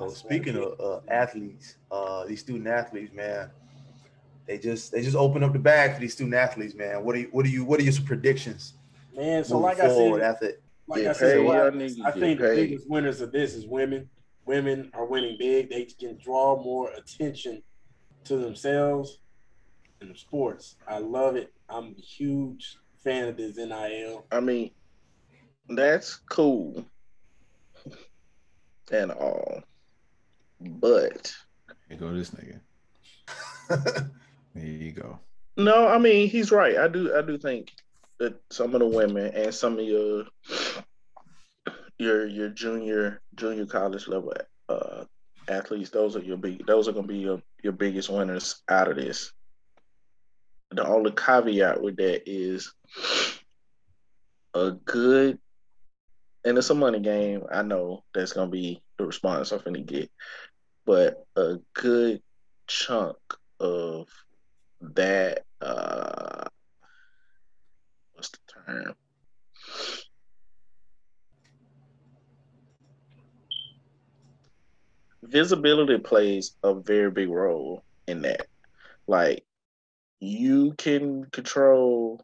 So speaking of uh, athletes, uh, these student athletes, man, they just they just open up the bag for these student athletes, man. What are you what are you what are your predictions? Man, so like I said, after, like I said, well, I think the biggest winners of this is women. Women are winning big. They can draw more attention to themselves in the sports. I love it. I'm a huge fan of this NIL. I mean, that's cool and all, but here go this nigga. there you go. No, I mean he's right. I do. I do think that some of the women and some of your your your junior junior college level uh, athletes, those are your big. Those are going to be your your biggest winners out of this. The only caveat with that is a good, and it's a money game. I know that's going to be the response I'm going to get, but a good chunk of that. Uh, what's the term? Visibility plays a very big role in that. Like you can control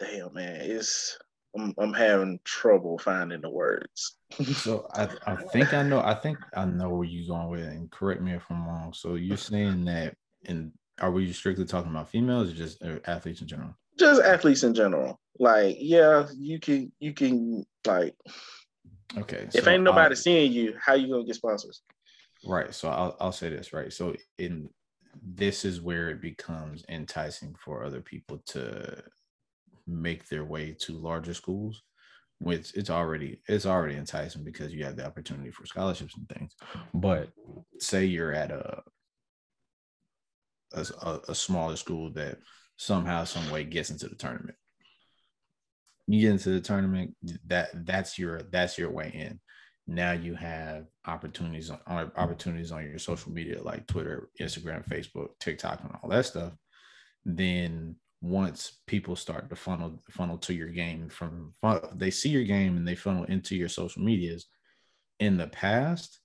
damn man it's I'm, I'm having trouble finding the words so I, I think i know i think i know where you're going with it and correct me if i'm wrong so you're saying that and are we strictly talking about females or just uh, athletes in general just athletes in general like yeah you can you can like Okay. If so ain't nobody seeing you, how you gonna get sponsors? Right. So I'll I'll say this right. So in this is where it becomes enticing for other people to make their way to larger schools which it's already it's already enticing because you have the opportunity for scholarships and things. But say you're at a a, a smaller school that somehow some way gets into the tournament. You get into the tournament that that's your that's your way in. Now you have opportunities on opportunities on your social media like twitter instagram facebook tiktok and all that stuff. Then once people start to funnel funnel to your game from they see your game and they funnel into your social medias. In the past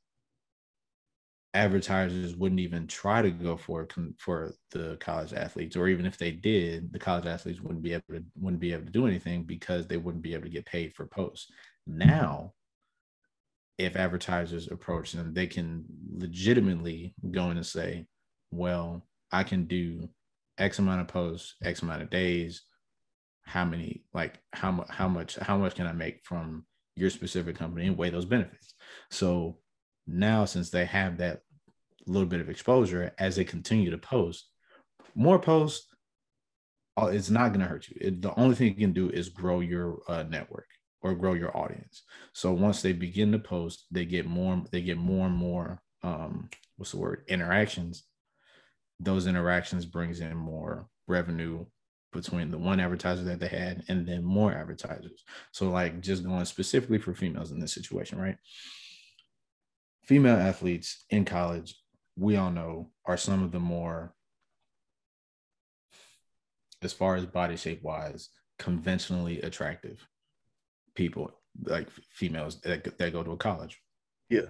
advertisers wouldn't even try to go for for the college athletes or even if they did the college athletes wouldn't be able to wouldn't be able to do anything because they wouldn't be able to get paid for posts. Now if advertisers approach them they can legitimately go in and say well i can do x amount of posts x amount of days. How many like how much how much how much can i make from your specific company and weigh those benefits? So now since they have that little bit of exposure as they continue to post more posts uh, it's not going to hurt you. It, the only thing you can do is grow your uh, network or grow your audience. So once they begin to post they get more they get more and more um what's the word? Interactions those interactions brings in more revenue between the one advertiser that they had and then more advertisers so like just going specifically for females in this situation right female athletes in college, we all know, are some of the more, as far as body shape wise, conventionally attractive people, like females that, that go to a college. Yeah.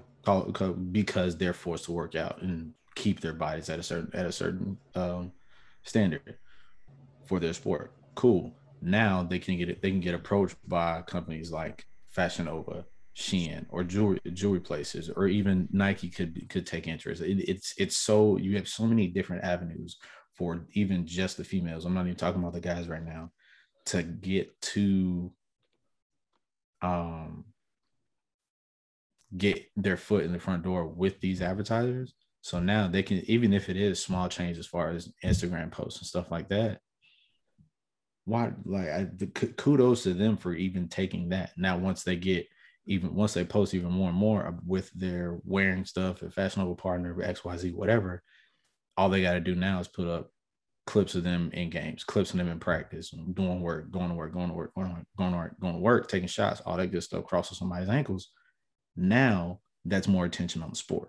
Because they're forced to work out and keep their bodies at a certain at a certain um, standard for their sport. Cool. Now they can get it. They can get approached by companies like Fashion Nova, Shein or jewelry jewelry places or even Nike could could take interest. It, it's it's so you have so many different avenues for even just the females. I'm not even talking about the guys right now to get to um get their foot in the front door with these advertisers. So now they can even if it is small change as far as Instagram posts and stuff like that. Why like I, the, kudos to them for even taking that. Now once they get even once they post even more and more with their wearing stuff, a fashionable partner, XYZ, whatever, all they got to do now is put up clips of them in games, clips of them in practice, doing work, going to work, going to work, going to work, going to work, going to work, taking shots, all that good stuff crosses somebody's ankles. Now that's more attention on the sport.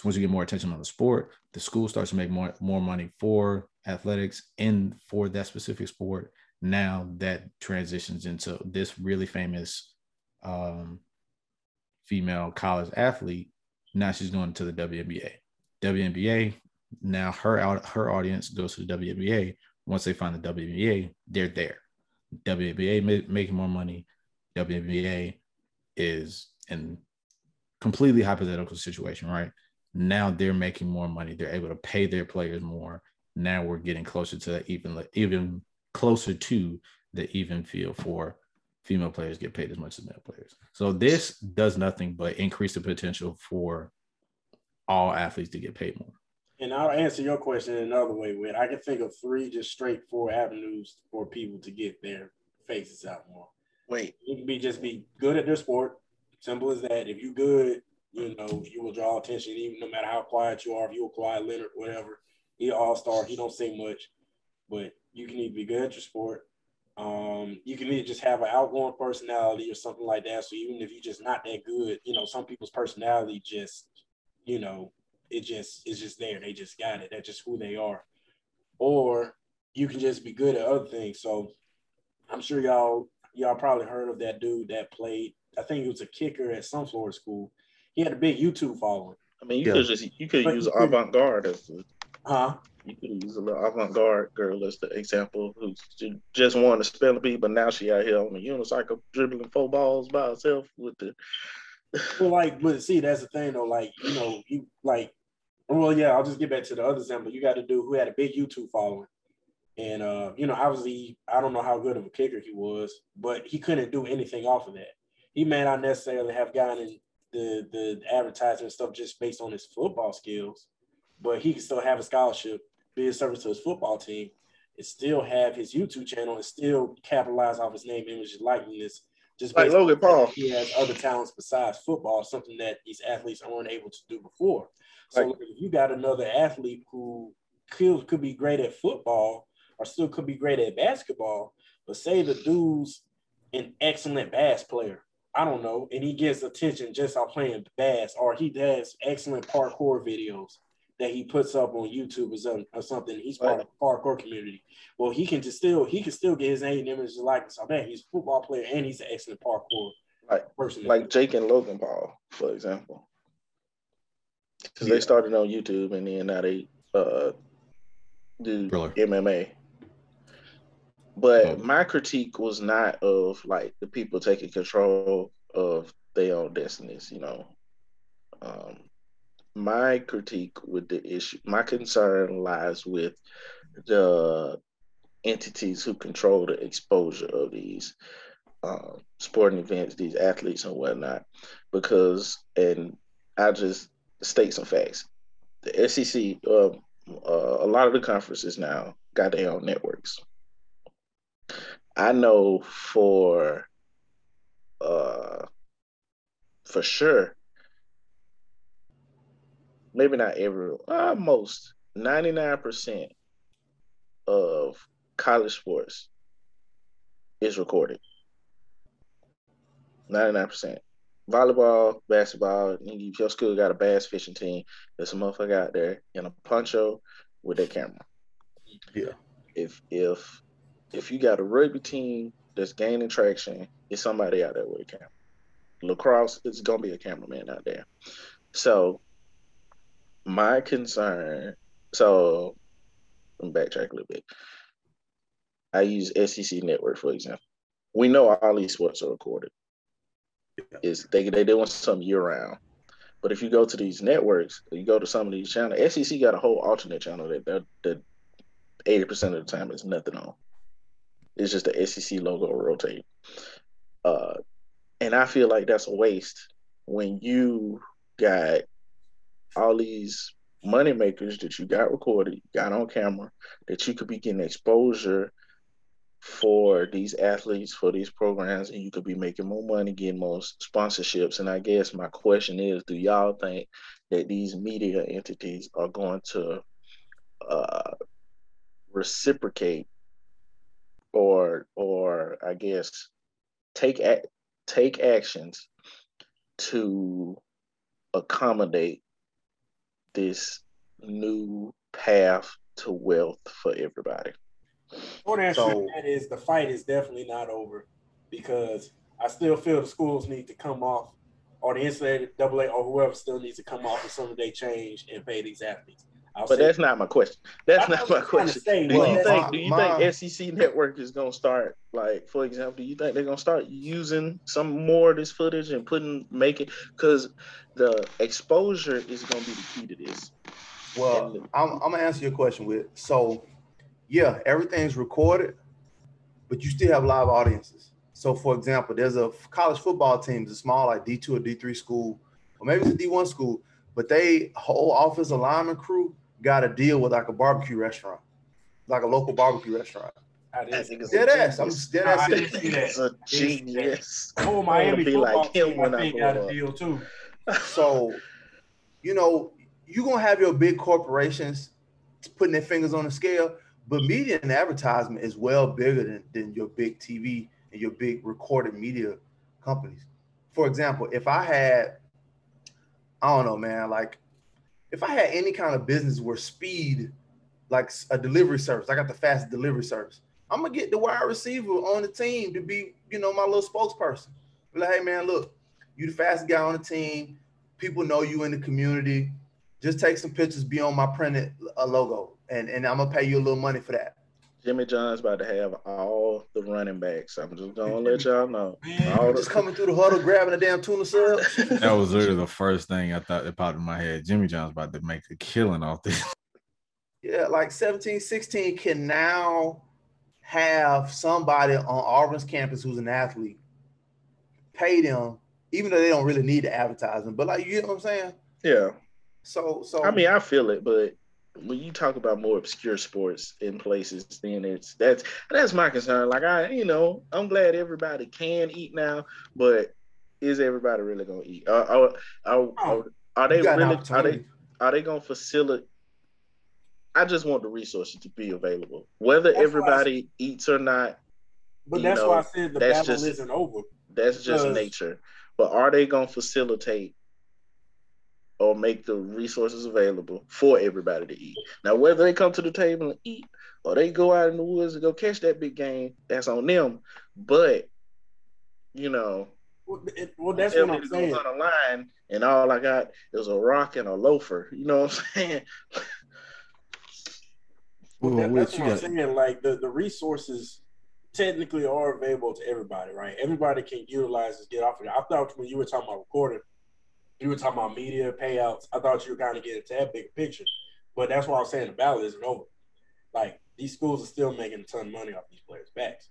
So once you get more attention on the sport, the school starts to make more more money for athletics and for that specific sport. Now that transitions into this really famous um, female college athlete. Now she's going to the WNBA. WNBA. Now her out her audience goes to the WNBA. Once they find the WNBA, they're there. WNBA ma- making more money. WNBA is in completely hypothetical situation, right? Now they're making more money. They're able to pay their players more. Now we're getting closer to that even even closer to the even feel for female players get paid as much as male players. So this does nothing but increase the potential for all athletes to get paid more. And I'll answer your question in another way. With I can think of three just straight straightforward avenues for people to get their faces out more. Wait, you can be just be good at their sport. Simple as that. If you good, you know you will draw attention, even no matter how quiet you are. If you're Kawhi Leonard, whatever, he all star. He don't say much, but you can either be good at your sport. Um, you can either just have an outgoing personality or something like that. So even if you're just not that good, you know, some people's personality just, you know, it just it's just there. They just got it. That's just who they are. Or you can just be good at other things. So I'm sure y'all y'all probably heard of that dude that played. I think he was a kicker at some Florida school. He had a big YouTube following. I mean, you yeah. could just you could use avant garde as the huh. You could use a little avant garde girl as the example who just wanted to spell a beat, but now she out here on the unicycle dribbling four balls by herself with the. well, like, but see, that's the thing though. Like, you know, you like well, yeah, I'll just get back to the other example. You got to do who had a big YouTube following. And uh, you know, obviously, I don't know how good of a kicker he was, but he couldn't do anything off of that. He may not necessarily have gotten the the advertisement stuff just based on his football skills, but he can still have a scholarship, be a service to his football team, and still have his YouTube channel and still capitalize off his name, image, and likeness. Just like Logan Paul, he has other talents besides football, something that these athletes aren't able to do before. So like, if you got another athlete who could, could be great at football or still could be great at basketball, but say the dude's an excellent bass player, I don't know, and he gets attention just by playing bass, or he does excellent parkour videos that he puts up on YouTube or, something. He's part right. of the parkour community. Well, he can just still he can still get his name and image like so man, he's a football player and he's an excellent parkour right. person. Like Jake and Logan Paul, for example because yeah. they started on YouTube and then now they uh, do Thriller. MMA. But oh. my critique was not of like the people taking control of their own destinies, you know. Um, my critique with the issue, my concern lies with the entities who control the exposure of these um, sporting events, these athletes and whatnot, because and I just state some facts. The SEC, uh, uh, a lot of the conferences now got their own networks. I know for uh, for sure, maybe not every, most ninety nine percent of college sports is recorded. Ninety nine percent volleyball, basketball, if your school got a bass fishing team, there's a motherfucker out there in a poncho with their camera. Yeah. If if if you got a rugby team that's gaining traction, it's somebody out there with a camera. Lacrosse, it's gonna be a cameraman out there. So my concern, so let me backtrack a little bit. I use SEC Network for example. We know all these sports are recorded is they they doing something year round. But if you go to these networks, you go to some of these channels. SEC got a whole alternate channel that that eighty percent of the time is nothing on. It's just the SEC logo rotate. Uh, and I feel like that's a waste when you got all these money makers that you got recorded, got on camera, that you could be getting exposure for these athletes for these programs and you could be making more money getting more sponsorships and i guess my question is do y'all think that these media entities are going to uh, reciprocate or or i guess take a- take actions to accommodate this new path to wealth for everybody. Short answer so, that is the fight is definitely not over because I still feel the schools need to come off, or the NCAA, double or whoever still needs to come off with some of their change and pay these athletes. I'll but that's not my question. That's not my question. Say, do well, you think my, do you my, think SEC network is gonna start like for example, do you think they're gonna start using some more of this footage and putting making because the exposure is gonna be the key to this. Well, I'm, I'm gonna answer your question with so yeah, everything's recorded, but you still have live audiences. So for example, there's a college football team, it's a small like D2 or D3 school, or maybe it's a D1 school, but they whole office alignment crew got a deal with like a barbecue restaurant, like a local barbecue restaurant. I think it's dead ass. I'm dead ass. It's a genius. Oh, Miami be like him when I got a deal too. So, you know, you're gonna have your big corporations putting their fingers on the scale, but media and advertisement is well bigger than, than your big TV and your big recorded media companies. For example, if I had, I don't know, man, like if I had any kind of business where speed, like a delivery service, I got the fast delivery service. I'm gonna get the wide receiver on the team to be, you know, my little spokesperson. Be like, hey man, look, you the fastest guy on the team. People know you in the community. Just take some pictures, be on my printed a logo, and and I'm gonna pay you a little money for that. Jimmy John's about to have all the running backs. I'm just gonna let y'all know. all just the- coming through the huddle, grabbing a damn tuna sub. that was literally the first thing I thought that popped in my head. Jimmy John's about to make a killing off this. Yeah, like 17, 16 can now have somebody on Auburn's campus who's an athlete pay them, even though they don't really need the advertising. But like, you know what I'm saying? Yeah. So, so I mean, I feel it, but when you talk about more obscure sports in places, then it's that's that's my concern. Like I, you know, I'm glad everybody can eat now, but is everybody really gonna eat? Are are, are, oh, are, are they really are they are they gonna facilitate? I just want the resources to be available, whether that's everybody eats or not. But that's know, why I said the battle just, isn't over. That's just nature. But are they gonna facilitate or make the resources available for everybody to eat. Now, whether they come to the table and eat or they go out in the woods and go catch that big game, that's on them. But you know, well, it, well that's what I'm saying. On a line, and all I got is a rock and a loafer. You know what I'm saying? well, that, that's what I'm saying. Like the, the resources technically are available to everybody, right? Everybody can utilize this, get off of it. I thought when you were talking about recording, you were talking about media payouts. I thought you were kind of getting to that big picture, but that's why I was saying the battle isn't over. Like these schools are still making a ton of money off these players' backs.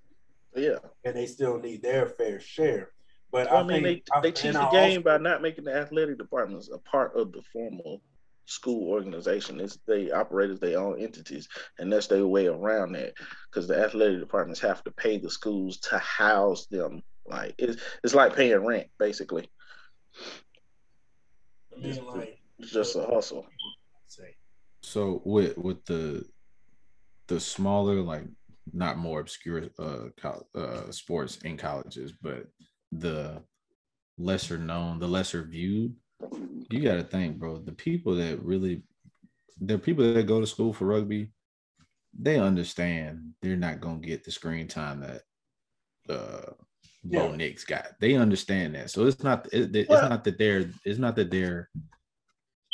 Yeah, and they still need their fair share. But well, I, I, mean, they they cheat the game also, by not making the athletic departments a part of the formal school organization. It's they operate as their own entities, and that's their way around that. Because the athletic departments have to pay the schools to house them. Like it's it's like paying rent, basically it's just a hustle. So with with the the smaller like not more obscure uh, uh sports in colleges, but the lesser known, the lesser viewed, you got to think, bro. The people that really, the people that go to school for rugby, they understand they're not gonna get the screen time that uh yeah. Bo Nix got. They understand that, so it's not it, it's well, not that they're it's not that they're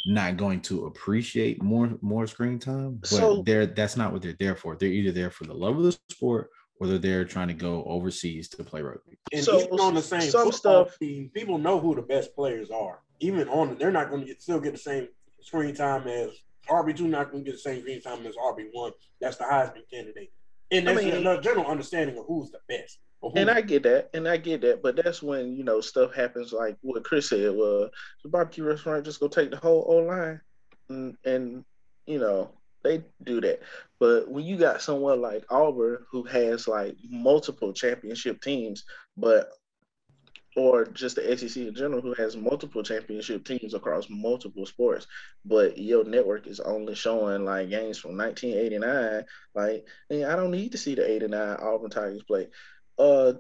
not going to appreciate more more screen time, but so, they're that's not what they're there for. They're either there for the love of the sport or they're there trying to go overseas to play rugby. And so, even on the same some stuff, team, people know who the best players are. Even on, they're not going to get, still get the same screen time as RB two. Not going to get the same screen time as RB one. That's the Heisman candidate. And that's I mean, a general understanding of who's the best. Mm-hmm. And I get that, and I get that, but that's when you know stuff happens like what Chris said. Well, the barbecue restaurant just go take the whole old line, and, and you know they do that. But when you got someone like Auburn who has like multiple championship teams, but or just the SEC in general who has multiple championship teams across multiple sports, but your network is only showing like games from 1989. Like, I don't need to see the 89 Auburn Tigers play uh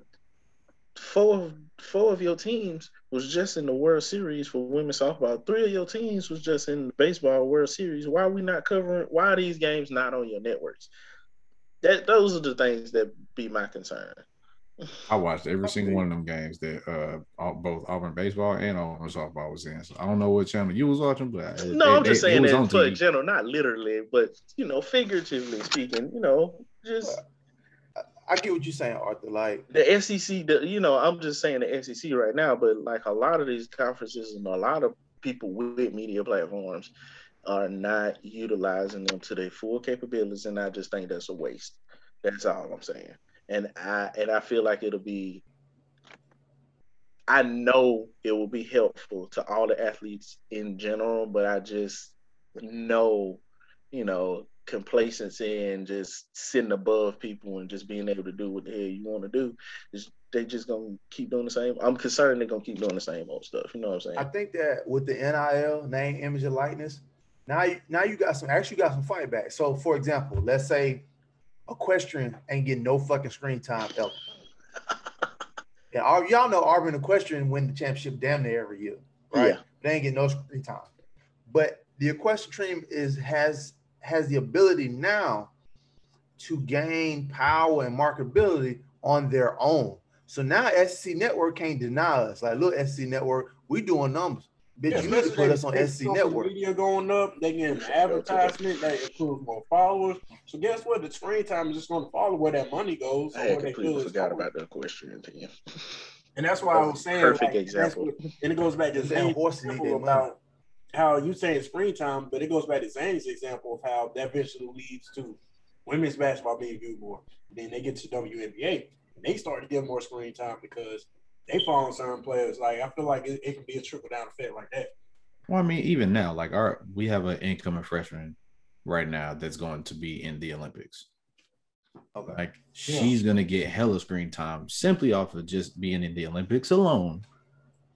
four of four of your teams was just in the World Series for women's softball. Three of your teams was just in the baseball World Series. Why are we not covering? Why are these games not on your networks? That those are the things that be my concern. I watched every single one of them games that uh both Auburn baseball and Auburn softball was in. So I don't know what channel you was watching, but it, no, it, I'm just it, saying that for general, not literally, but you know, figuratively speaking, you know, just. I get what you're saying, Arthur. Like the SEC, the, you know, I'm just saying the SEC right now, but like a lot of these conferences and a lot of people with media platforms are not utilizing them to their full capabilities, and I just think that's a waste. That's all I'm saying and I and I feel like it'll be. I know it will be helpful to all the athletes in general, but I just know, you know, complacency and just sitting above people and just being able to do what the hell you want to do is they just gonna keep doing the same. I'm concerned they're gonna keep doing the same old stuff. You know what I'm saying? I think that with the NIL name, image, and likeness, now you, now you got some actually got some fight back. So for example, let's say equestrian ain't getting no fucking screen time ever. and y'all know Auburn equestrian win the championship damn near every year, right? Yeah. They ain't getting no screen time. But the equestrian team is has has the ability now to gain power and marketability on their own. So now SC Network can't deny us. Like, look, SC Network, we doing numbers. Bitch, yeah, you need to put us on SC Network. Media going up, they getting advertisement, that improves more followers. So guess what? The screen time is just going to follow where that money goes. I had completely forgot about the equestrian team. And that's why I was saying, perfect like, example. What, and it goes back to Zane's example about how you saying screen time, but it goes back to Zane's example of how that eventually leads to women's basketball being viewed more. Then they get to WNBA, and they start to get more screen time because they fall on certain players. Like I feel like it, it can be a trickle down effect like that. Well, I mean, even now, like our we have an incoming freshman right now that's going to be in the Olympics. Okay. Like yeah. she's gonna get hella screen time simply off of just being in the Olympics alone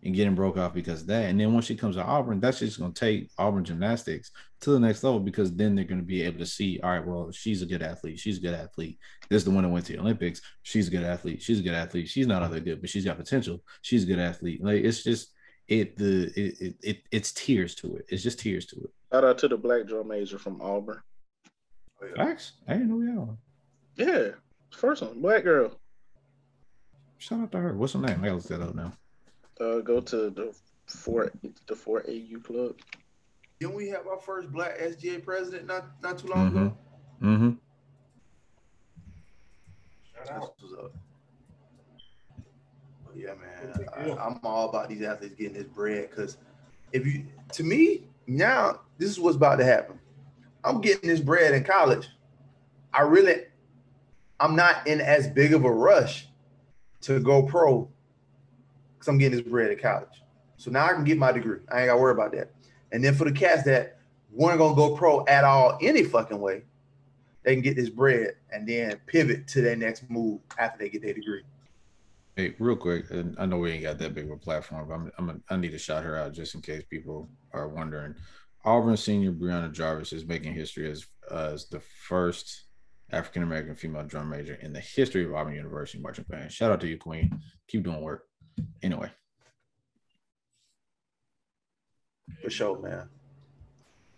and getting broke off because of that. And then once she comes to Auburn, that's just going to take Auburn gymnastics to the next level because then they're going to be able to see, all right, well, she's a good athlete. She's a good athlete. This is the one that went to the Olympics. She's a good athlete. She's a good athlete. She's not other good, but she's got potential. She's a good athlete. Like it's just it the it, it, it it's tears to it. It's just tears to it. Shout out to the black drum major from Auburn. Oh, Facts. I didn't know y'all. Yeah, first one, black girl. Shout out to her. What's her name? I gotta look that up now uh, go to the four the four AU club. Didn't we have our first black SGA president not not too long mm-hmm. ago? Mm-hmm. Shout out. yeah, man, I, I'm all about these athletes getting this bread because if you, to me, now this is what's about to happen. I'm getting this bread in college. I really, I'm not in as big of a rush to go pro because I'm getting this bread at college. So now I can get my degree. I ain't got to worry about that. And then for the cats that weren't gonna go pro at all any fucking way, they can get this bread and then pivot to their next move after they get their degree. Hey, real quick, I know we ain't got that big of a platform, but I'm, I'm a, i need to shout her out just in case people are wondering. Auburn senior Brianna Jarvis is making history as uh, as the first African American female drum major in the history of Auburn University marching band. Shout out to you, Queen. Keep doing work. Anyway. For sure, man.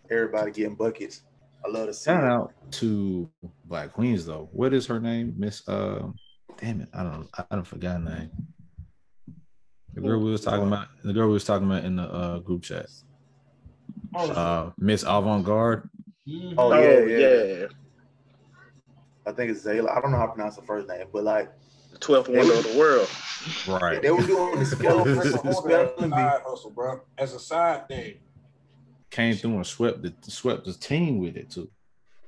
Everybody getting buckets. I love to see Shout out to Black Queens though. What is her name? Miss uh damn it. I don't I don't forgot her name. The girl we was talking about the girl we was talking about in the uh group chat. Oh, uh Miss Avant Garde. Oh, yeah, oh, yeah, yeah. I think it's Zaila. I don't know how to pronounce the first name, but like the 12th wonder of the world. Right. They were doing the spelling, spelling side hustle, bro, as a side thing. Came through and swept the swept the team with it too.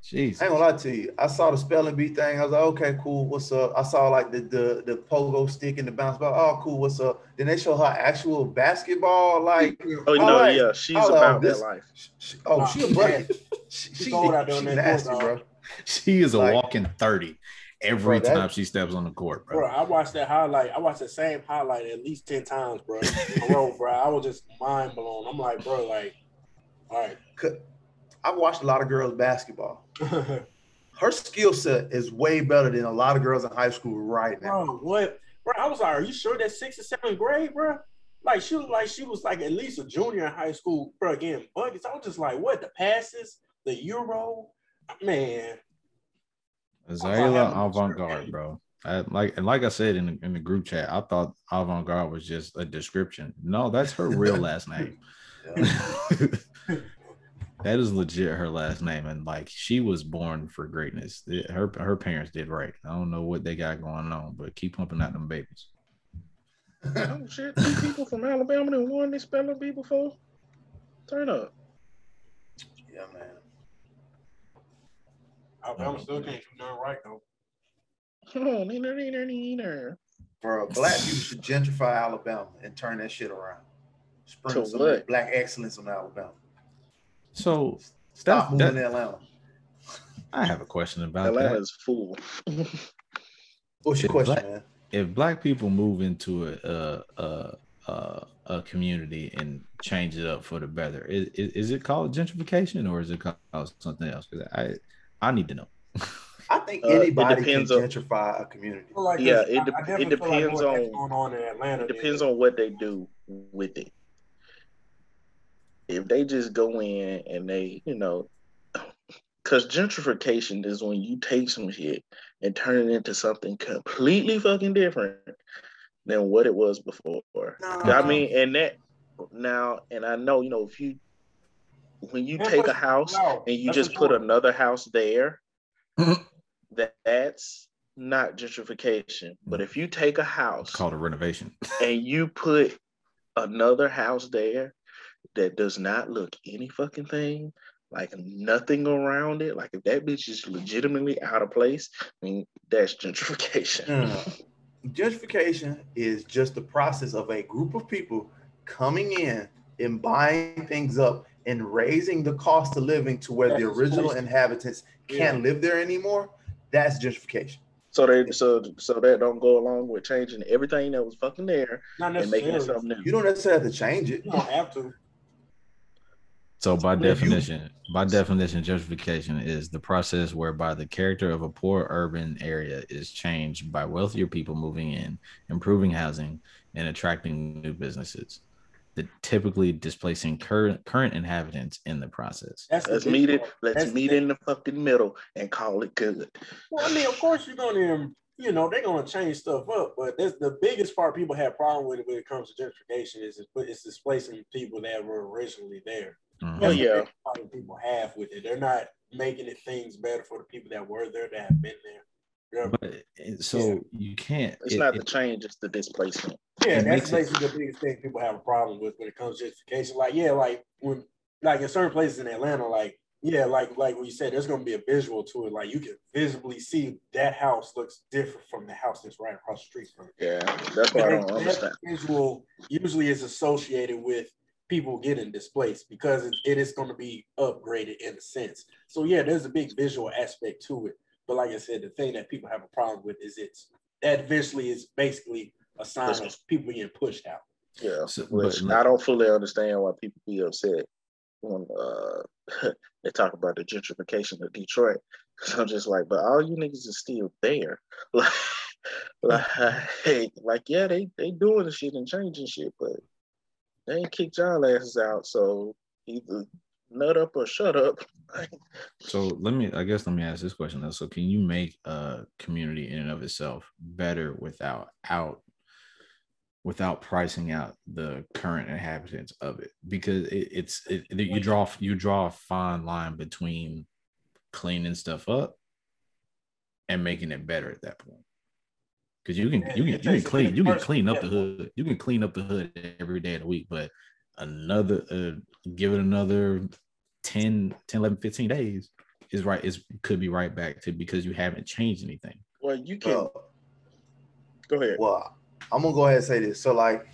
Jeez. I ain't gonna lie to you. I saw the spelling bee thing. I was like, okay, cool. What's up? I saw like the the the pogo stick and the bounce ball. Oh, cool. What's up? Then they show her actual basketball. Like, oh no, like, yeah, she's about this, that life. She, oh, she a bucket. she, she, she, she nasty, bro. She is a like, walking thirty every bro, time she steps on the court, bro. Bro, I watched that highlight. I watched the same highlight at least ten times, bro. bro, bro, I was just mind blown. I'm like, bro, like, all right. I've watched a lot of girls basketball. Her skill set is way better than a lot of girls in high school right now. Bro, what bro. I was like, are you sure that's sixth or seventh grade, bro? Like she was like she was like at least a junior in high school, bro. Again, buckets. I was just like, what the passes, the euro, man. Azalea avant garde, bro. I, like and like I said in the, in the group chat, I thought avant garde was just a description. No, that's her real last name. that is legit her last name, and like she was born for greatness. It, her her parents did right. I don't know what they got going on, but keep pumping out them babies. oh shit! Two people from Alabama that won this spelling bee before. Turn up. Yeah, man. Alabama uh-huh. still can't do nothing right though. Oh, neener, neener, neener. Bro, black people should gentrify Alabama and turn that shit around. Spring some what? black excellence in Alabama. So stop that, moving that, to Atlanta. I have a question about that. Atlanta's that. full. What's your if question, black, man? If black people move into a a, a a community and change it up for the better, is, is, is it called gentrification or is it called something else? Because I I need to know. I think uh, anybody uh, can gentrify a community. Like yeah, it, de- it depends like on, on Atlanta. It depends on what they do with it. If they just go in and they, you know, because gentrification is when you take some shit and turn it into something completely fucking different than what it was before. No. I mean, and that now, and I know, you know, if you when you take a house and you just put another house there, that that's not gentrification. But if you take a house it's called a renovation and you put another house there that does not look any fucking thing, like nothing around it, like if that bitch is legitimately out of place, I mean that's gentrification. Mm. Gentrification is just the process of a group of people coming in and buying things up and raising the cost of living to where that's the original inhabitants can't yeah. live there anymore that's gentrification. So they so so that don't go along with changing everything that was fucking there and making something new. You don't necessarily have to change it. You don't have to. So by definition, by definition, gentrification is the process whereby the character of a poor urban area is changed by wealthier people moving in, improving housing, and attracting new businesses the typically displacing current current inhabitants in the process. That's let's meet it. Let's That's meet in the fucking middle and call it good. Well, I mean, of course you're gonna, you know, they're gonna change stuff up, but that's the biggest part people have problem with when it comes to gentrification is it's displacing people that were originally there. Mm-hmm. Oh yeah, people have with it. They're not making it things better for the people that were there that have been there. But so yeah. you can't. It's it, not the change; it's the displacement. Yeah, that's basically the biggest thing people have a problem with when it comes to gentrification. Like, yeah, like when, like in certain places in Atlanta, like yeah, like like what you said, there's gonna be a visual to it. Like you can visibly see that house looks different from the house that's right across the street from it. Yeah, that's what I don't understand. Visual usually is associated with people getting displaced because it, it is going to be upgraded in a sense. So yeah, there's a big visual aspect to it. But like I said, the thing that people have a problem with is it's that visually is basically a sign of people being pushed out. Yeah, so, which but, I don't fully understand why people be upset when uh, they talk about the gentrification of Detroit. Cause I'm just like, but all you niggas is still there. like, like, like, yeah, they they doing the shit and changing shit, but they ain't kicked y'all asses out. So either nut up or shut up. so let me, I guess, let me ask this question though. So can you make a community in and of itself better without out without pricing out the current inhabitants of it? Because it, it's it, you draw you draw a fine line between cleaning stuff up and making it better at that point. Because you can you can you can clean you can clean up the hood you can clean up the hood every day of the week, but another uh, give it another 10, 10, 11, 15 days is right is could be right back to because you haven't changed anything. Well, you can uh, go ahead. Well, I'm gonna go ahead and say this. So, like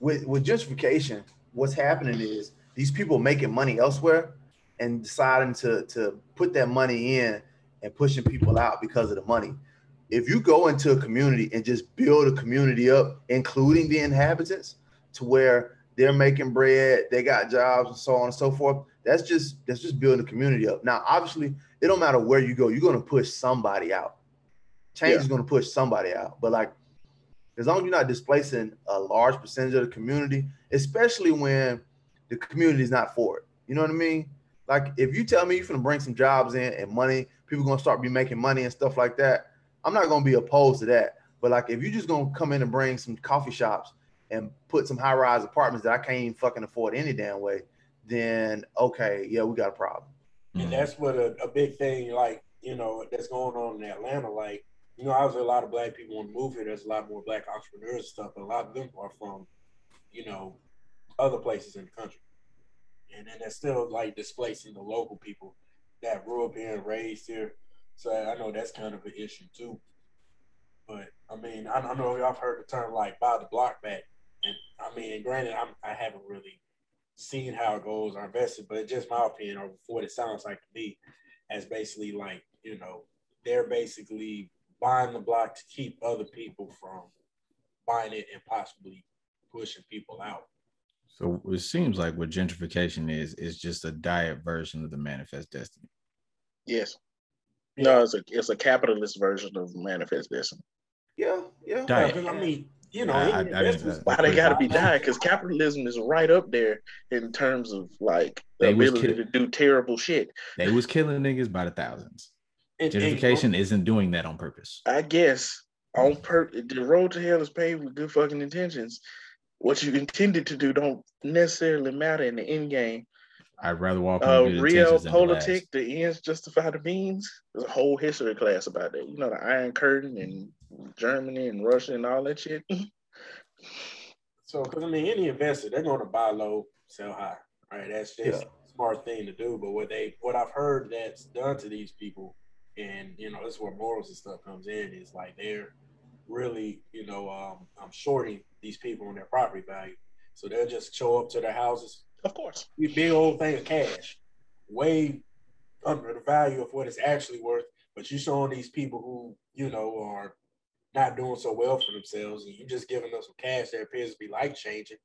with with gentrification, what's happening is these people making money elsewhere and deciding to to put that money in and pushing people out because of the money. If you go into a community and just build a community up, including the inhabitants, to where they're making bread, they got jobs, and so on and so forth, that's just that's just building the community up. Now, obviously, it don't matter where you go, you're gonna push somebody out. Change yeah. is gonna push somebody out. But like as long as you're not displacing a large percentage of the community, especially when the community is not for it. You know what I mean? Like if you tell me you're gonna bring some jobs in and money, people gonna start be making money and stuff like that. I'm not gonna be opposed to that. But like if you're just gonna come in and bring some coffee shops and put some high rise apartments that I can't even fucking afford any damn way, then okay, yeah, we got a problem. And mm-hmm. that's what a, a big thing, like you know, that's going on in Atlanta. Like you know, obviously a lot of black people want to move here. There's a lot more black entrepreneurs and stuff, but a lot of them are from, you know, other places in the country. And then they're still like displacing the local people that grew up here and raised here. So I know that's kind of an issue too. But I mean, I, I know I've heard the term like buy the block back. And I mean, granted, I'm, I haven't really seen how it goes or invested, but just my opinion or what it sounds like to me as basically like, you know, they're basically buying the block to keep other people from buying it and possibly pushing people out. So it seems like what gentrification is is just a diet version of the manifest destiny. Yes. No, it's a it's a capitalist version of manifest destiny. Yeah, yeah. Diet. I mean, you know, I, I, I why they got to be dying? Because capitalism is right up there in terms of like the ability kill- to do terrible shit. They was killing niggas by the thousands. And, Gentrification and, isn't doing that on purpose. I guess on per the road to hell is paved with good fucking intentions. What you intended to do don't necessarily matter in the end game. I'd rather walk uh, realpolitik, the, the ends justify the means. There's a whole history class about that. You know, the Iron Curtain and Germany and Russia and all that shit. so, because I mean, any investor, they're going to buy low, sell high, right? That's just yeah. smart thing to do. But what they, what I've heard that's done to these people and you know this is where morals and stuff comes in is like they're really you know um, I'm shorting these people on their property value, so they'll just show up to their houses. Of course, big old thing of cash, way under the value of what it's actually worth. But you're showing these people who you know are not doing so well for themselves, and you're just giving them some cash that appears to be life changing,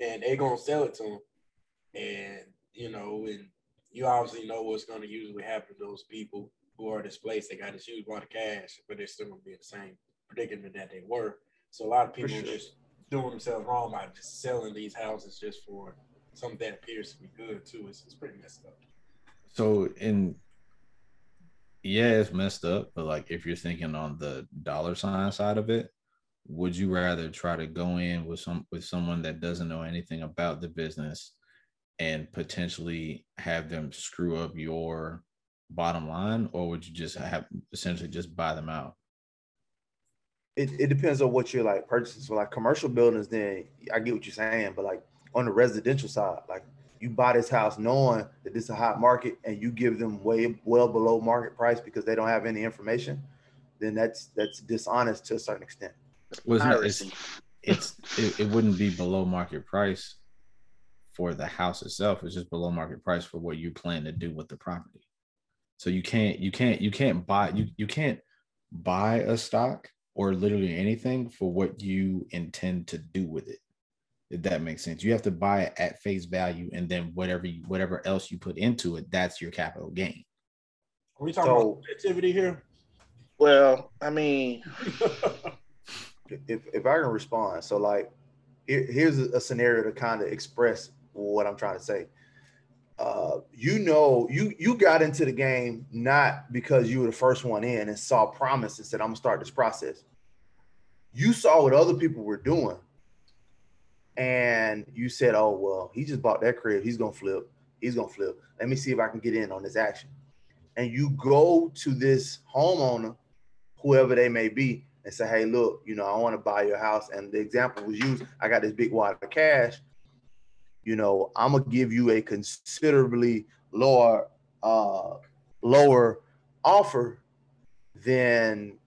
and they're gonna sell it to them, and you know, and you obviously know what's gonna usually happen to those people who are displaced, they got this huge amount of cash, but they're still gonna be in the same predicament that they were. So a lot of people sure. are just doing themselves wrong by just selling these houses just for something that appears to be good too. It's, it's pretty messed up. So in yeah, it's messed up, but like if you're thinking on the dollar sign side of it, would you rather try to go in with some with someone that doesn't know anything about the business and potentially have them screw up your bottom line, or would you just have essentially just buy them out? It, it depends on what you're like purchasing. So like commercial buildings, then I get what you're saying, but like on the residential side, like you buy this house knowing that this is a hot market and you give them way well below market price because they don't have any information, then that's that's dishonest to a certain extent. Well, it's, not, it's, it's it, it wouldn't be below market price for the house itself. It's just below market price for what you plan to do with the property. So you can't you can't you can't buy you you can't buy a stock or literally anything for what you intend to do with it. If that makes sense. You have to buy it at face value and then whatever you, whatever else you put into it, that's your capital gain. Are we talking so, about activity here? Well, I mean if if I can respond, so like here's a scenario to kind of express what I'm trying to say uh, you know, you you got into the game not because you were the first one in and saw promise and said, "I'm gonna start this process." You saw what other people were doing, and you said, "Oh well, he just bought that crib. He's gonna flip. He's gonna flip. Let me see if I can get in on this action." And you go to this homeowner, whoever they may be, and say, "Hey, look, you know, I want to buy your house." And the example was used. I got this big wad of cash you know, I'm gonna give you a considerably lower uh, lower offer than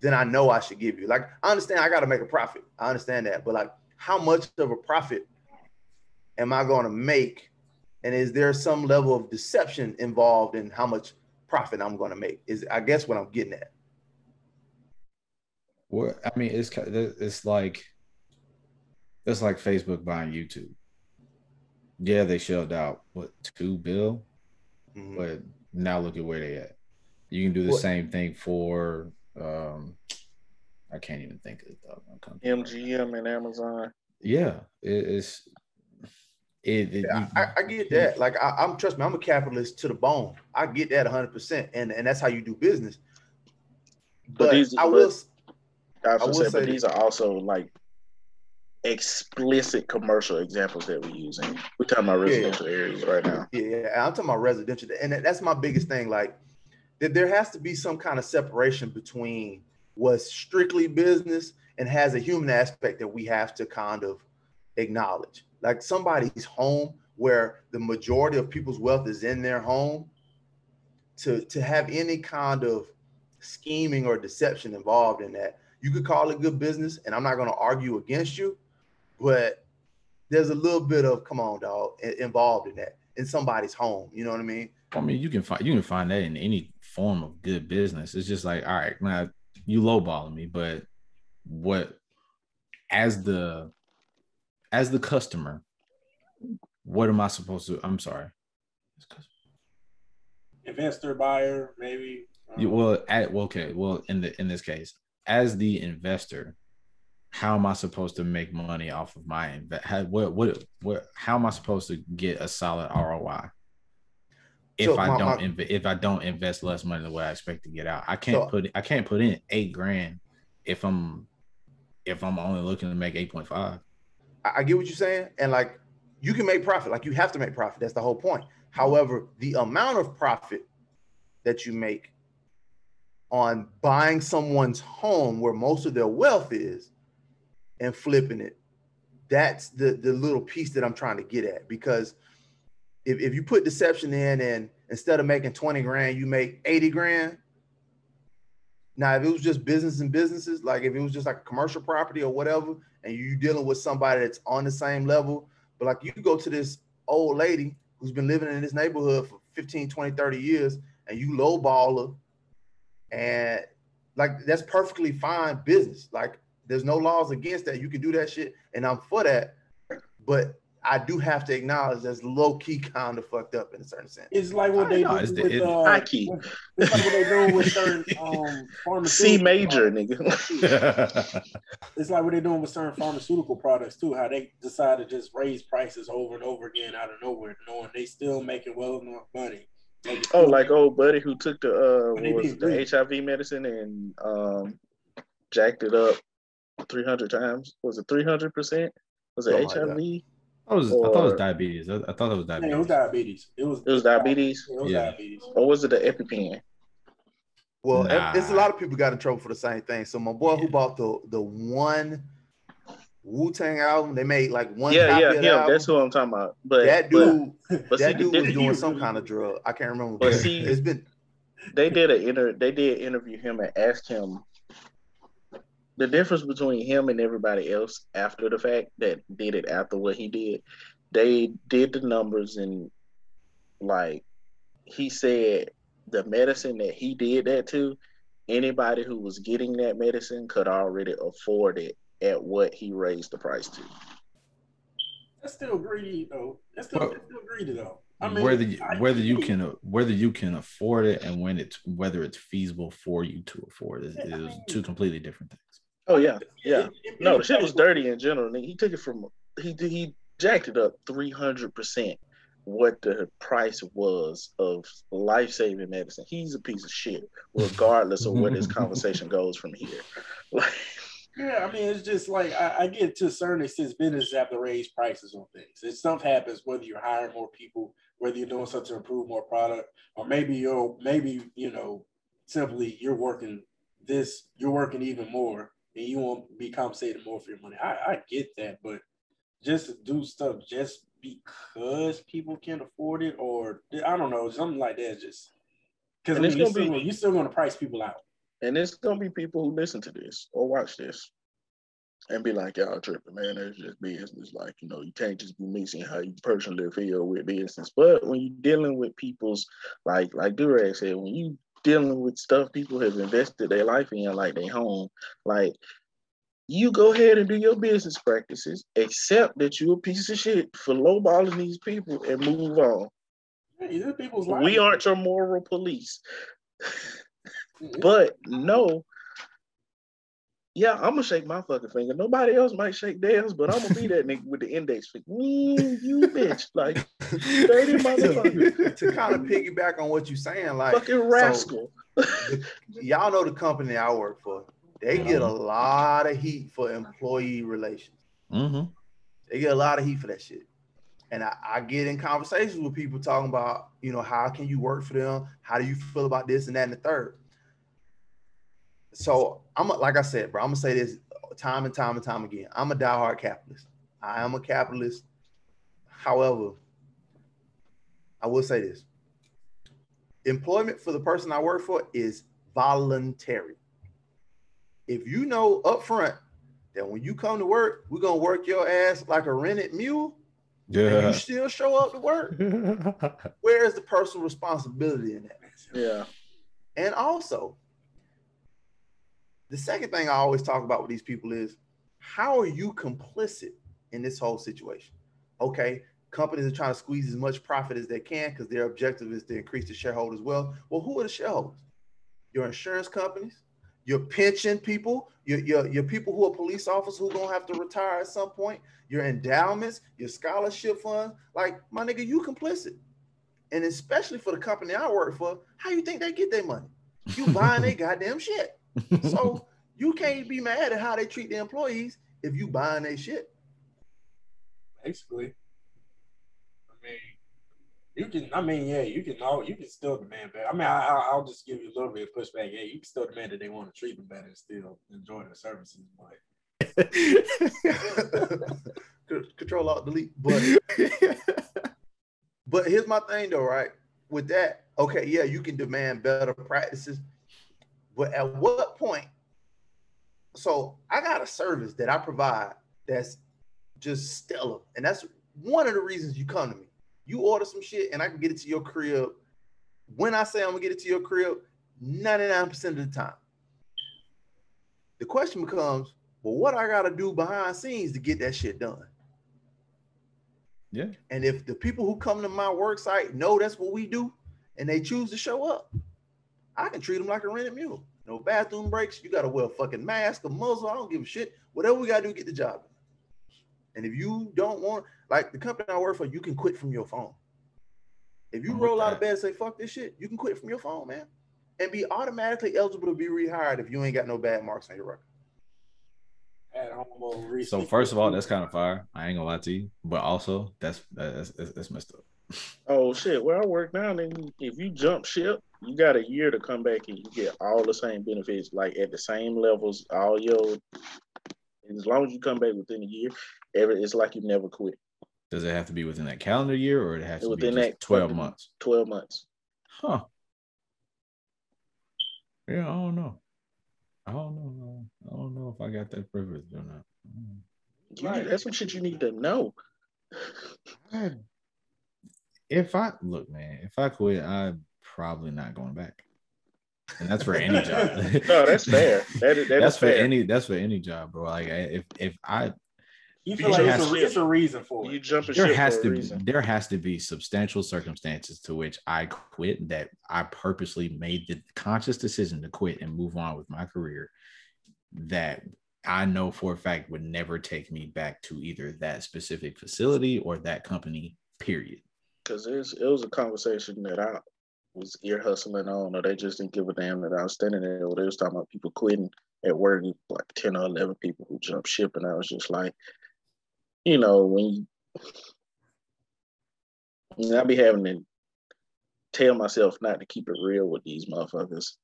than I know I should give you. Like I understand I got to make a profit. I understand that, but like how much of a profit am I going to make? And is there some level of deception involved in how much profit I'm going to make? Is I guess what I'm getting at. Well, I mean, it's it's like it's like Facebook buying YouTube. Yeah, they shelled out what two bill, mm-hmm. but now look at where they at. You can do the what? same thing for um, I can't even think of it though. MGM and Amazon. Yeah, it, it's it, it yeah, I, I, get that. Like I, am trust me, I'm a capitalist to the bone. I get that 100, percent and and that's how you do business. But, but these, I will. I, I will say, say, but these are also like explicit commercial examples that we're using. We're talking about residential yeah. areas right now. Yeah, I'm talking about residential, and that's my biggest thing. Like, that there has to be some kind of separation between what's strictly business and has a human aspect that we have to kind of acknowledge. Like somebody's home where the majority of people's wealth is in their home, to to have any kind of scheming or deception involved in that, you could call it good business, and I'm not going to argue against you but there's a little bit of come on, dog, involved in that in somebody's home. You know what I mean? I mean, you can find you can find that in any form of good business. It's just like, all right, man, you lowballing me, but what as the as the customer, what am I supposed to? I'm sorry. Investor, buyer, maybe. Um, well, at well, okay. Well, in the in this case, as the investor, how am I supposed to make money off of my invest? What, what, what, how am I supposed to get a solid ROI if so I my, don't inv- if I don't invest less money than what I expect to get out? I can't so, put I can't put in eight grand if I'm if I'm only looking to make eight point five. I get what you're saying, and like you can make profit, like you have to make profit. That's the whole point. However, the amount of profit that you make on buying someone's home where most of their wealth is and flipping it. That's the the little piece that I'm trying to get at because if, if you put deception in and instead of making 20 grand, you make 80 grand. Now, if it was just business and businesses, like if it was just like a commercial property or whatever, and you dealing with somebody that's on the same level, but like you go to this old lady who's been living in this neighborhood for 15, 20, 30 years, and you lowball her, and like that's perfectly fine business. Like there's no laws against that. You can do that shit, and I'm for that. But I do have to acknowledge that's low key kind of fucked up in a certain sense. It's like what they do with the, uh, high key. It's like what they do with certain um, pharmaceutical. C major, nigga. it's like what they're doing with certain pharmaceutical products too. How they decide to just raise prices over and over again out of nowhere, knowing they still making well enough money. oh, like old buddy who took the uh, was the HIV medicine and um, jacked it up 300 times. Was it 300 percent? Was it HIV? Like I was. Or, I thought it was diabetes. I, I thought it was diabetes. Yeah, it was diabetes. It was. It was diabetes. It was yeah. diabetes. Or was it the EpiPen? Well, nah. it's a lot of people got in trouble for the same thing. So my boy yeah. who bought the the one Wu Tang album, they made like one. Yeah, yeah, yeah. That's who I'm talking about. But that dude, but, but that see, dude was doing some kind of drug. I can't remember. But see, it's been. They did a inter. They did interview him and asked him the difference between him and everybody else after the fact that did it after what he did, they did the numbers and like he said the medicine that he did that to, anybody who was getting that medicine could already afford it at what he raised the price to. That's still greedy though. That's still, well, that's still greedy though. I mean, whether you, whether you can whether you can afford it and when it's whether it's feasible for you to afford it is, is two completely different things. Oh yeah, yeah. No, the shit was dirty in general. He took it from he he jacked it up three hundred percent what the price was of life saving medicine. He's a piece of shit, regardless of where this conversation goes from here. yeah, I mean, it's just like I, I, get to a certain extent, businesses have to raise prices on things. If stuff happens, whether you're hiring more people, whether you're doing something to improve more product, or maybe you're maybe you know simply you're working this, you're working even more and you won't be compensated more for your money. I, I get that, but just to do stuff just because people can't afford it, or I don't know, something like that, just because I mean, you're, still, be, you're still going to price people out. And there's gonna be people who listen to this or watch this and be like, y'all tripping, man. It's just business. Like, you know, you can't just be mixing how you personally feel with business. But when you're dealing with people's like like Durag said, when you dealing with stuff people have invested their life in, like their home, like you go ahead and do your business practices, accept that you're a piece of shit for lowballing these people and move on. Hey, we aren't your moral police. but no, yeah, I'm gonna shake my fucking finger. Nobody else might shake theirs, but I'm gonna be that nigga with the index finger. Mm, you bitch, like dirty motherfucker. to kind of piggyback on what you're saying, like fucking rascal. So, y'all know the company I work for. They get a lot of heat for employee relations. Mm-hmm. They get a lot of heat for that shit. And I, I, get in conversations with people talking about, you know, how can you work for them? How do you feel about this and that and the third? So I'm like I said, bro, I'm gonna say this time and time and time again. I'm a diehard capitalist. I am a capitalist. However, I will say this. Employment for the person I work for is voluntary. If you know up front that when you come to work, we're gonna work your ass like a rented mule, yeah. you still show up to work. Where is the personal responsibility in that? Yeah. And also, the second thing I always talk about with these people is how are you complicit in this whole situation? Okay, companies are trying to squeeze as much profit as they can because their objective is to increase the shareholders' wealth. Well, who are the shareholders? Your insurance companies, your pension people, your, your, your people who are police officers who are gonna have to retire at some point, your endowments, your scholarship funds. Like my nigga, you complicit. And especially for the company I work for, how you think they get their money? You buying their goddamn shit so you can't be mad at how they treat the employees if you buying their shit. Basically. I mean, you can. I mean, yeah, you can. All you can still demand better. I mean, I, will just give you a little bit of pushback. Yeah, you can still demand that they want to treat them better and still enjoy their services. But control alt delete. But but here's my thing though, right? With that, okay, yeah, you can demand better practices. But at what point? So I got a service that I provide that's just stellar. And that's one of the reasons you come to me. You order some shit and I can get it to your crib. When I say I'm gonna get it to your crib, 99% of the time. The question becomes, well, what I gotta do behind scenes to get that shit done? Yeah. And if the people who come to my work site know that's what we do and they choose to show up, I can treat them like a rented mule. No bathroom breaks. You got to wear a fucking mask, a muzzle. I don't give a shit. Whatever we got to do, get the job. And if you don't want, like the company I work for, you can quit from your phone. If you roll out of bed and say, fuck this shit, you can quit from your phone, man. And be automatically eligible to be rehired if you ain't got no bad marks on your record. So first of all, that's kind of fire. I ain't gonna lie to you, but also that's that's, that's, that's messed up. Oh shit! Where I work now, then if you jump ship, you got a year to come back and you get all the same benefits, like at the same levels. All your, as long as you come back within a year, every it's like you never quit. Does it have to be within that calendar year, or it has to be within be that twelve months? Twelve months. Huh. Yeah, I don't know. I don't know. I don't know if I got that privilege or not. Right. That's some shit you need to know. I, if I look, man, if I quit, I'm probably not going back. And that's for any job. no, that's fair. That is, that that's for fair. any. That's for any job, bro. Like if if I you feel like it's a, it's a, reason for it. You jump there has to be there has to be substantial circumstances to which I quit that I purposely made the conscious decision to quit and move on with my career that I know for a fact would never take me back to either that specific facility or that company, period. Because it was a conversation that I was ear hustling on, or they just didn't give a damn that I was standing there. Or they was talking about people quitting at work, like 10 or 11 people who jumped ship. And I was just like, you know, when you, I be having to tell myself not to keep it real with these motherfuckers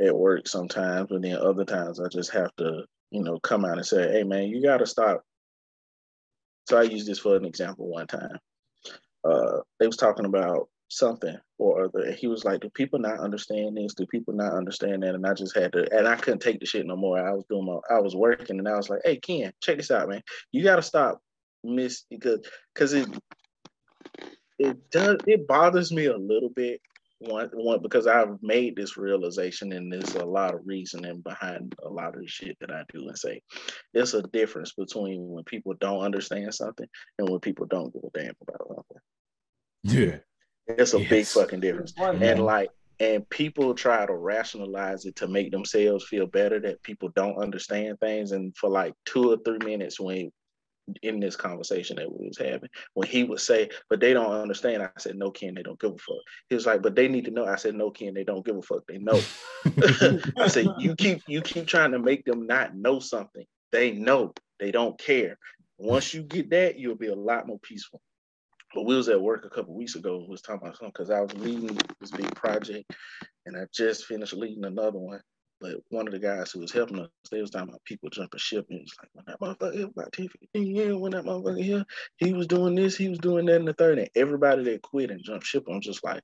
at work sometimes, but then other times I just have to, you know, come out and say, hey man, you gotta stop. So I use this for an example one time. Uh, they was talking about something or other. And he was like, Do people not understand this? Do people not understand that? And I just had to, and I couldn't take the shit no more. I was doing my, I was working and I was like, Hey, Ken, check this out, man. You got to stop miss because, because it, it does, it bothers me a little bit. One, one, because I've made this realization, and there's a lot of reasoning behind a lot of the shit that I do and say. There's a difference between when people don't understand something and when people don't give a damn about something. Yeah. It's a yes. big fucking difference. And like, and people try to rationalize it to make themselves feel better that people don't understand things. And for like two or three minutes when in this conversation that we was having when he would say but they don't understand i said no ken they don't give a fuck. He was like but they need to know. I said no ken they don't give a fuck. They know. I said you keep you keep trying to make them not know something. They know. They don't care. Once you get that you'll be a lot more peaceful but we was at work a couple weeks ago. Was talking about something because I was leading this big project, and I just finished leading another one. But one of the guys who was helping us, they was talking about people jumping ship, and it's like when that motherfucker about 10, 15 years, when that motherfucker here, he was doing this, he was doing that, in the third, and everybody that quit and jumped ship, I'm just like,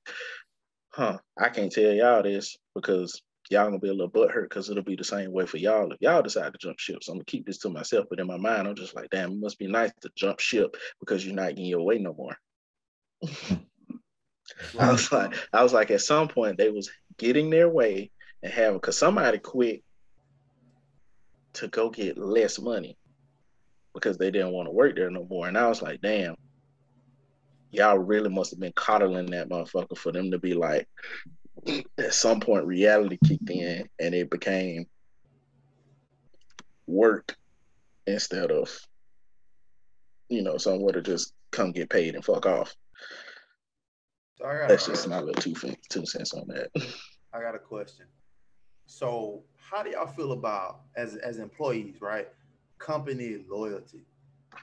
huh, I can't tell y'all this because y'all gonna be a little butthurt because it'll be the same way for y'all if y'all decide to jump ship. So I'm gonna keep this to myself. But in my mind, I'm just like, damn, it must be nice to jump ship because you're not getting your way no more. I was like, I was like, at some point they was getting their way and having because somebody quit to go get less money because they didn't want to work there no more. And I was like, damn, y'all really must have been coddling that motherfucker for them to be like, at some point reality kicked in and it became work instead of you know somewhere to just come get paid and fuck off. So That's just my little two two cents on that. I got a question. So how do y'all feel about as as employees, right? Company loyalty.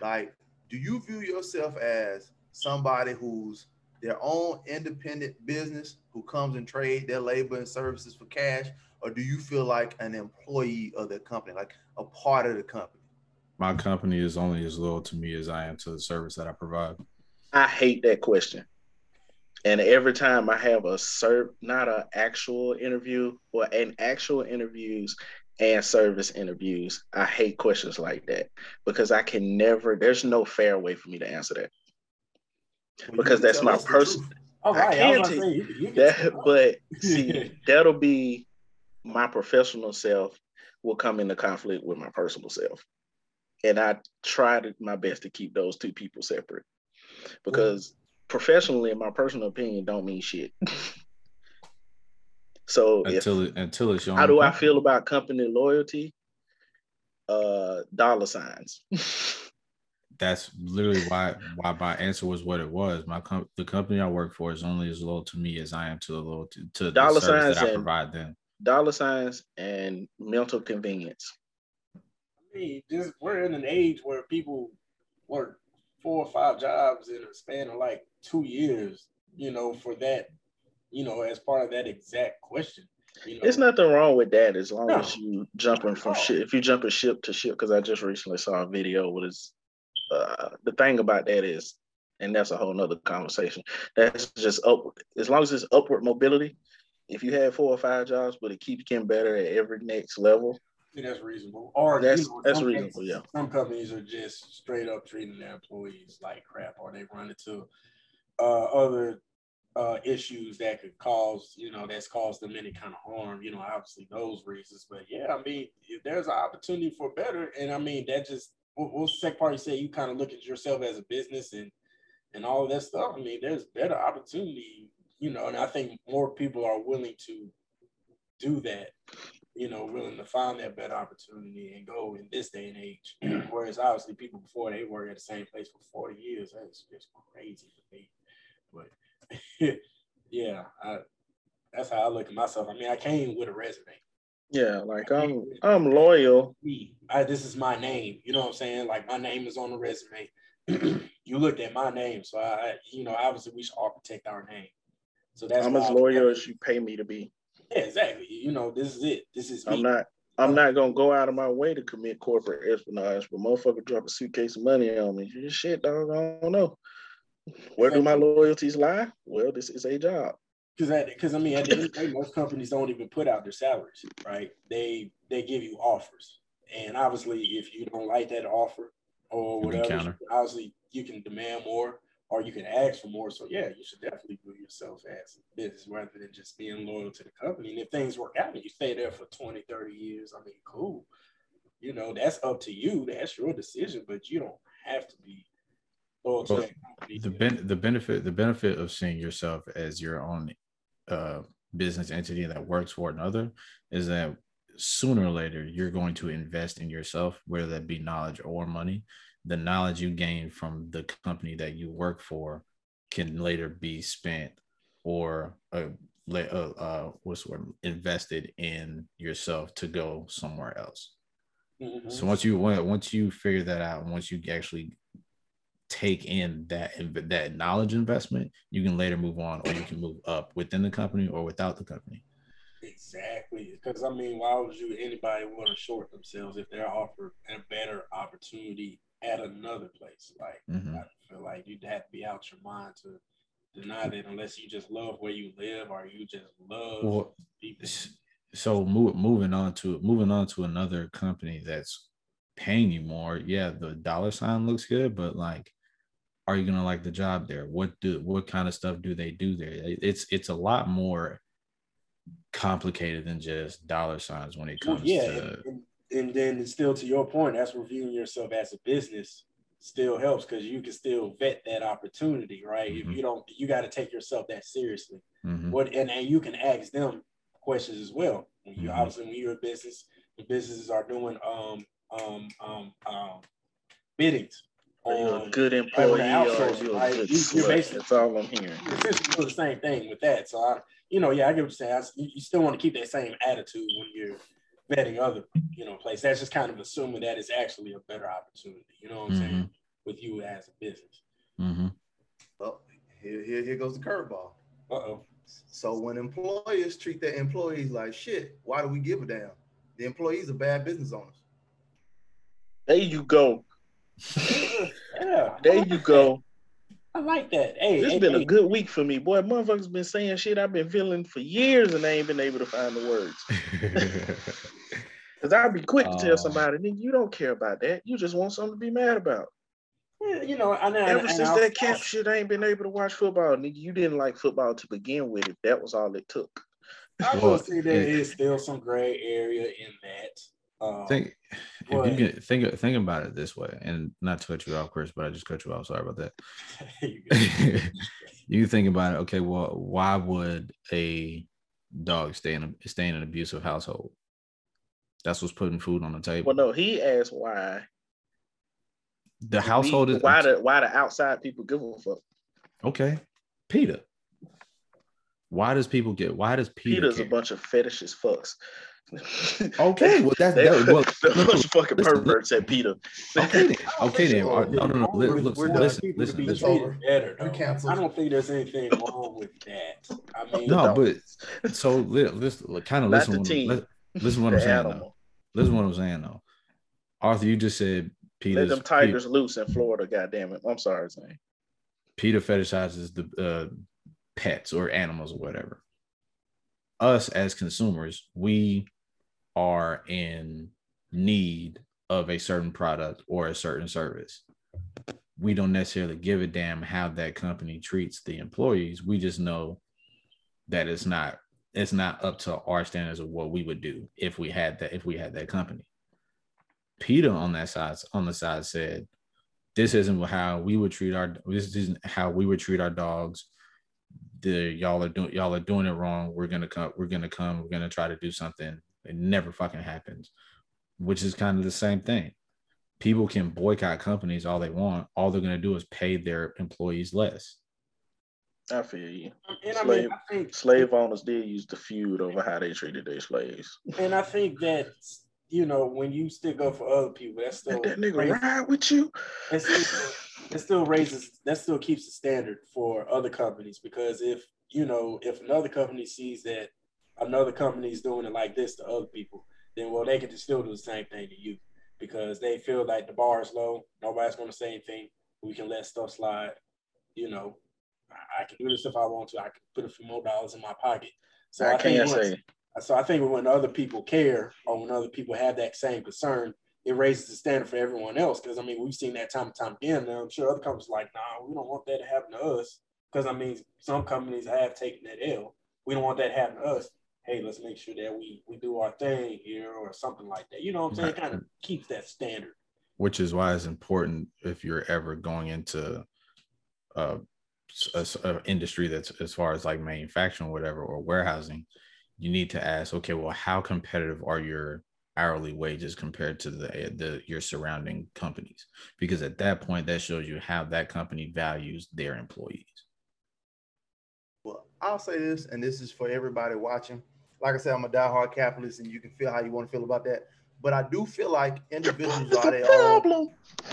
Like, do you view yourself as somebody who's their own independent business who comes and trade their labor and services for cash, or do you feel like an employee of the company, like a part of the company? My company is only as loyal to me as I am to the service that I provide. I hate that question. And every time I have a serve, not an actual interview or an actual interviews and service interviews, I hate questions like that because I can never. There's no fair way for me to answer that because that's my personal. Oh, right. I can I you, you that, but see, that'll be my professional self will come into conflict with my personal self, and I try to, my best to keep those two people separate because professionally, in my personal opinion, don't mean shit. so until if, it, until it's your how do company. I feel about company loyalty? Uh, dollar signs. that's literally why why my answer was what it was. My com- the company I work for is only as loyal to me as I am to the loyalty to dollar the service that I provide them. Dollar signs and mental convenience. I mean, just we're in an age where people work four or five jobs in a span of like two years. You know, for that, you know, as part of that exact question. You know? There's nothing wrong with that as long no. as you jumping from ship. If you jumping ship to ship, because I just recently saw a video with his uh, the thing about that is, and that's a whole nother conversation. That's just up as long as it's upward mobility. If you have four or five jobs, but it keeps getting better at every next level, that's reasonable. Or that's you know, that's reasonable. Yeah. Some companies are just straight up treating their employees like crap, or they run into uh, other uh, issues that could cause, you know, that's caused them any kind of harm. You know, obviously those reasons. But yeah, I mean, if there's an opportunity for better, and I mean that just what, second party say you kind of look at yourself as a business and and all of that stuff. I mean, there's better opportunity, you know, and I think more people are willing to do that, you know, willing to find that better opportunity and go in this day and age. Whereas obviously people before they work at the same place for 40 years, that's just crazy to me. But yeah, I, that's how I look at myself. I mean, I came with a resume. Yeah, like I'm I'm loyal. I, this is my name. You know what I'm saying? Like my name is on the resume. you looked at my name, so I, you know, obviously we should all protect our name. So that's I'm as loyal as you pay me to be. Yeah, exactly. You know, this is it. This is. Me. I'm not. I'm not gonna go out of my way to commit corporate espionage, but motherfucker drop a suitcase of money on me. Shit, dog. I don't know. Where do my loyalties lie? Well, this is a job because because I mean at the end of the day, most companies don't even put out their salaries, right? They they give you offers, and obviously, if you don't like that offer or whatever, obviously you can demand more or you can ask for more. So yeah, you should definitely view yourself as a business rather than just being loyal to the company. And if things work out and you stay there for 20, 30 years, I mean, cool. You know, that's up to you. That's your decision, but you don't have to be loyal to the ben- the benefit the benefit of seeing yourself as your own uh, business entity that works for another is that sooner or later you're going to invest in yourself, whether that be knowledge or money. The knowledge you gain from the company that you work for can later be spent or uh, uh, uh, what's the word invested in yourself to go somewhere else. Mm-hmm. So once you once you figure that out, once you actually take in that that knowledge investment, you can later move on, or you can move up within the company or without the company. Exactly, because I mean, why would you anybody want to short themselves if they're offered a better opportunity at another place? Like mm-hmm. I feel like you'd have to be out your mind to deny that unless you just love where you live or you just love well, people. So move, moving on to moving on to another company that's paying you more. Yeah, the dollar sign looks good, but like, are you gonna like the job there? What do what kind of stuff do they do there? It's it's a lot more complicated than just dollar signs when it comes yeah, to. And, and then still to your point, that's reviewing yourself as a business still helps because you can still vet that opportunity, right? Mm-hmm. If you don't, you got to take yourself that seriously. Mm-hmm. What and, and you can ask them questions as well. When you mm-hmm. obviously when you're a business, the businesses are doing um um um um biddings. Are you a good employee or you right? good you, are basically, That's all I'm hearing. Essentially, do the same thing with that. So I, you know, yeah, I get what you're saying. I, you still want to keep that same attitude when you're vetting other, you know, places. That's just kind of assuming that it's actually a better opportunity. You know what I'm mm-hmm. saying? With you as a business. Mm-hmm. Well, here, here, here goes the curveball. Uh oh. So when employers treat their employees like shit, why do we give a damn? The employees are bad business owners. There you go. yeah. There you go. I like that. Hey, it's hey, been hey. a good week for me, boy. Motherfuckers been saying shit I've been feeling for years, and I ain't been able to find the words. Cause I'd be quick to tell somebody, nigga, you don't care about that. You just want something to be mad about. Yeah, you know, I know. Ever since that camp shit, I ain't been able to watch football, nigga. You didn't like football to begin with. If that was all it took. I will say there is still some gray area in that. Um, think if you can think think about it this way, and not to cut you off, Chris, but I just cut you off. Sorry about that. you think about it. Okay, well, why would a dog stay in a stay in an abusive household? That's what's putting food on the table. Well, no, he asked why. The household is why the why the outside people give a fuck. Okay, PETA. Why does people get? Why does PETA? PETA's care? a bunch of fetishes fucks. Okay, well that's that. Well, the bunch of fucking perverts at PETA. Okay, then. Okay, then. No, no, no. Look, look, listen, listen, listen. Better, I don't think there's anything wrong with that. I mean, no, but so listen, kind of listen. What, listen what I'm saying. Though. Listen what I'm saying though. Arthur, you just said PETA. Let them tigers PETA, loose in Florida. God damn it! I'm sorry, Zane. PETA fetishizes the uh, pets or animals or whatever. Us as consumers, we are in need of a certain product or a certain service. We don't necessarily give a damn how that company treats the employees. We just know that it's not it's not up to our standards of what we would do if we had that if we had that company. PETA on that side on the side said, "This isn't how we would treat our this isn't how we would treat our dogs. The y'all are doing y'all are doing it wrong. We're gonna come. We're gonna come. We're gonna try to do something. It never fucking happens, which is kind of the same thing. People can boycott companies all they want. All they're gonna do is pay their employees less. I feel you. And slave, I mean, I think slave owners did use the feud over how they treated their slaves. And I think that you know when you stick up for other people, that still that nigga raises, ride with you. It still, it still raises that still keeps the standard for other companies because if you know if another company sees that another company is doing it like this to other people, then well they can still do the same thing to you because they feel like the bar is low, nobody's going to say anything, we can let stuff slide, you know, I can do this if I want to. I can put a few more dollars in my pocket. So I, I can't say. So I think when other people care or when other people have that same concern, it raises the standard for everyone else. Because I mean, we've seen that time and time again. Now I'm sure other companies like, nah, we don't want that to happen to us. Because I mean, some companies have taken that L. We don't want that to happen to us. Hey, let's make sure that we we do our thing here or something like that. You know what I'm saying? It kind of keeps that standard. Which is why it's important if you're ever going into uh, a, a, industry that's as far as like manufacturing, whatever, or warehousing, you need to ask, okay, well, how competitive are your hourly wages compared to the the your surrounding companies? Because at that point, that shows you how that company values their employees. Well, I'll say this, and this is for everybody watching. Like I said, I'm a diehard capitalist, and you can feel how you want to feel about that. But I do feel like individuals are their problem.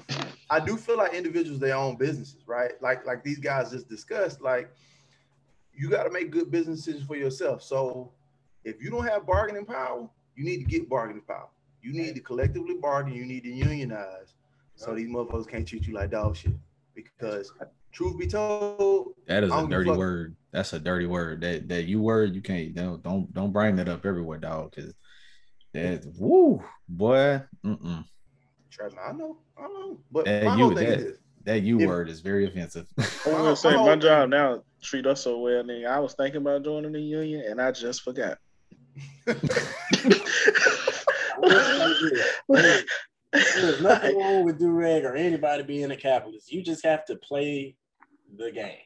own. I do feel like individuals their own businesses, right? Like like these guys just discussed. Like you got to make good business decisions for yourself. So if you don't have bargaining power, you need to get bargaining power. You need to collectively bargain. You need to unionize. So these motherfuckers can't treat you like dog shit. Because truth be told, that is a dirty word. That's a dirty word. That that you word you can't don't don't don't bring that up everywhere, dog. Because that woo boy. Mm-mm. I know, I know, but that my you, whole thing that, is that you if, word is very offensive. I was gonna say my job now treat us so well. Nigga, I was thinking about joining the union and I just forgot. There's nothing wrong with Durag or anybody being a capitalist. You just have to play the game.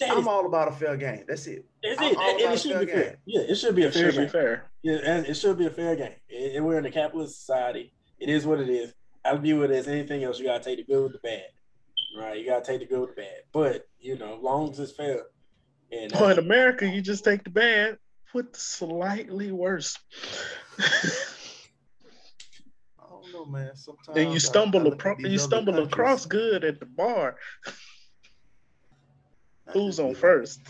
That I'm is, all about a fair game. That's it. That's it. And it should be fair. Yeah, it should be a it fair should game. Be fair. Yeah, and it should be a fair game. And we're in a capitalist society. It is what it is. I view it as anything else. You gotta take the good with the bad. Right? You gotta take the good with the bad. But you know, long as it's fair. And oh, in uh, America, you just take the bad put the slightly worse. I don't know, man. Sometimes and you stumble, I, I you stumble across good at the bar. Who's on first?